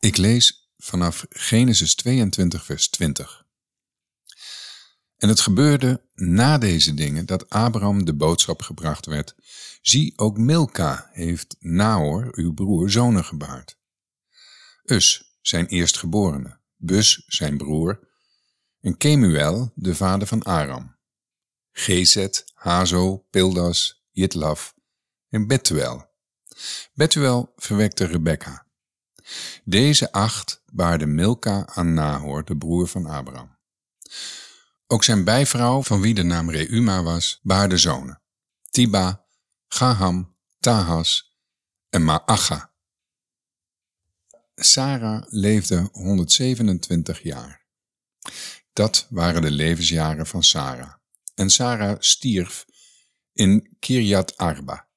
Ik lees vanaf Genesis 22, vers 20. En het gebeurde na deze dingen dat Abraham de boodschap gebracht werd. Zie, ook Milka heeft Nahor, uw broer, zonen gebaard. Us, zijn eerstgeborene, Bus, zijn broer, en Kemuel, de vader van Aram. Gezet, Hazo, Pildas, Jitlaf en Betuel. Betuel verwekte Rebekka. Deze acht baarde Milka aan Nahor, de broer van Abraham. Ook zijn bijvrouw, van wie de naam Reuma was, baarde zonen. Tiba, Gaham, Tahas en Maacha. Sarah leefde 127 jaar. Dat waren de levensjaren van Sarah. En Sarah stierf in Kiryat Arba,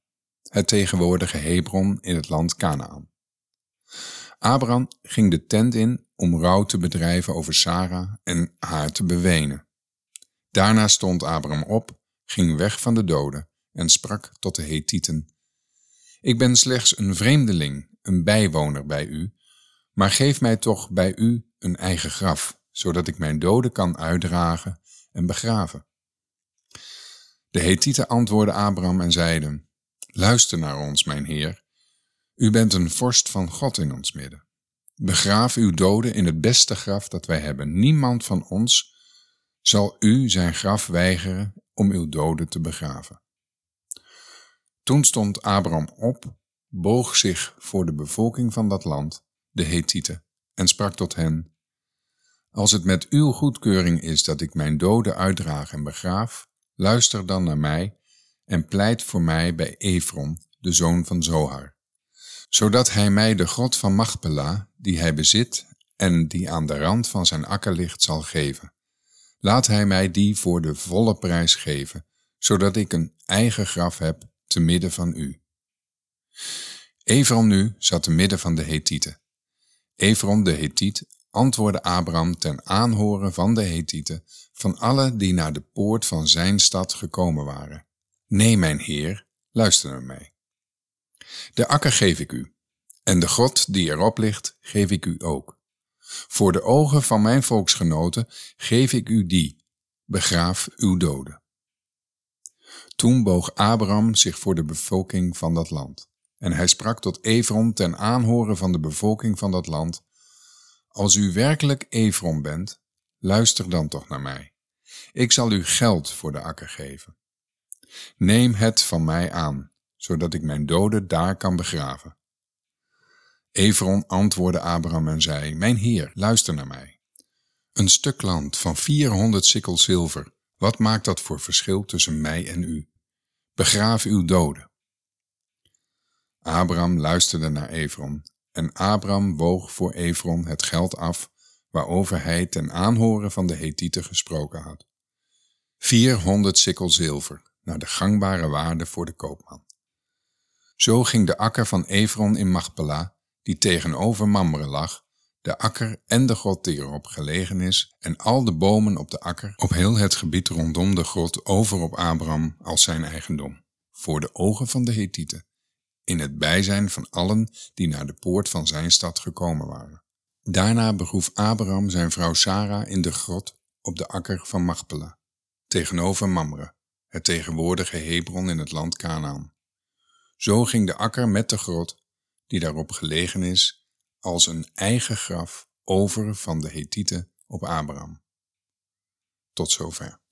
het tegenwoordige Hebron in het land Canaan. Abraham ging de tent in om rouw te bedrijven over Sarah en haar te bewenen. Daarna stond Abraham op, ging weg van de doden en sprak tot de Hethieten. Ik ben slechts een vreemdeling, een bijwoner bij u, maar geef mij toch bij u een eigen graf, zodat ik mijn doden kan uitdragen en begraven. De Hethieten antwoordden Abraham en zeiden, Luister naar ons, mijn heer, u bent een vorst van God in ons midden. Begraaf uw doden in het beste graf dat wij hebben. Niemand van ons zal u zijn graf weigeren om uw doden te begraven. Toen stond Abraham op, boog zich voor de bevolking van dat land, de Hethieten, en sprak tot hen: Als het met uw goedkeuring is dat ik mijn doden uitdraag en begraaf, luister dan naar mij en pleit voor mij bij Efron, de zoon van Zohar, zodat hij mij de God van Machpela, die hij bezit en die aan de rand van zijn akker ligt, zal geven Laat hij mij die voor de volle prijs geven, zodat ik een eigen graf heb te midden van u. Evron nu zat te midden van de Hethieten. Evron de Hethiet antwoordde Abraham ten aanhoren van de Hethieten, van alle die naar de poort van zijn stad gekomen waren. Nee, mijn heer, luister naar mij. De akker geef ik u, en de God die erop ligt, geef ik u ook. Voor de ogen van mijn volksgenoten geef ik u die, begraaf uw doden. Toen boog Abraham zich voor de bevolking van dat land. En hij sprak tot Efron ten aanhoren van de bevolking van dat land. Als u werkelijk Efron bent, luister dan toch naar mij. Ik zal u geld voor de akker geven. Neem het van mij aan, zodat ik mijn doden daar kan begraven. Evron antwoordde Abraham en zei, Mijn heer, luister naar mij. Een stuk land van 400 sikkel zilver, wat maakt dat voor verschil tussen mij en u? Begraaf uw doden. Abraham luisterde naar Evron, en Abraham woog voor Evron het geld af waarover hij ten aanhoren van de Hethieten gesproken had. 400 sikkel zilver, naar de gangbare waarde voor de koopman. Zo ging de akker van Evron in Machpelah die tegenover Mamre lag, de akker en de grot die erop gelegen is, en al de bomen op de akker, op heel het gebied rondom de grot over op Abraham als zijn eigendom, voor de ogen van de Hethieten, in het bijzijn van allen die naar de poort van zijn stad gekomen waren. Daarna begroef Abraham zijn vrouw Sara in de grot op de akker van Machpela, tegenover Mamre, het tegenwoordige Hebron in het land Canaan. Zo ging de akker met de grot die daarop gelegen is, als een eigen graf over van de Hethieten op Abraham. Tot zover.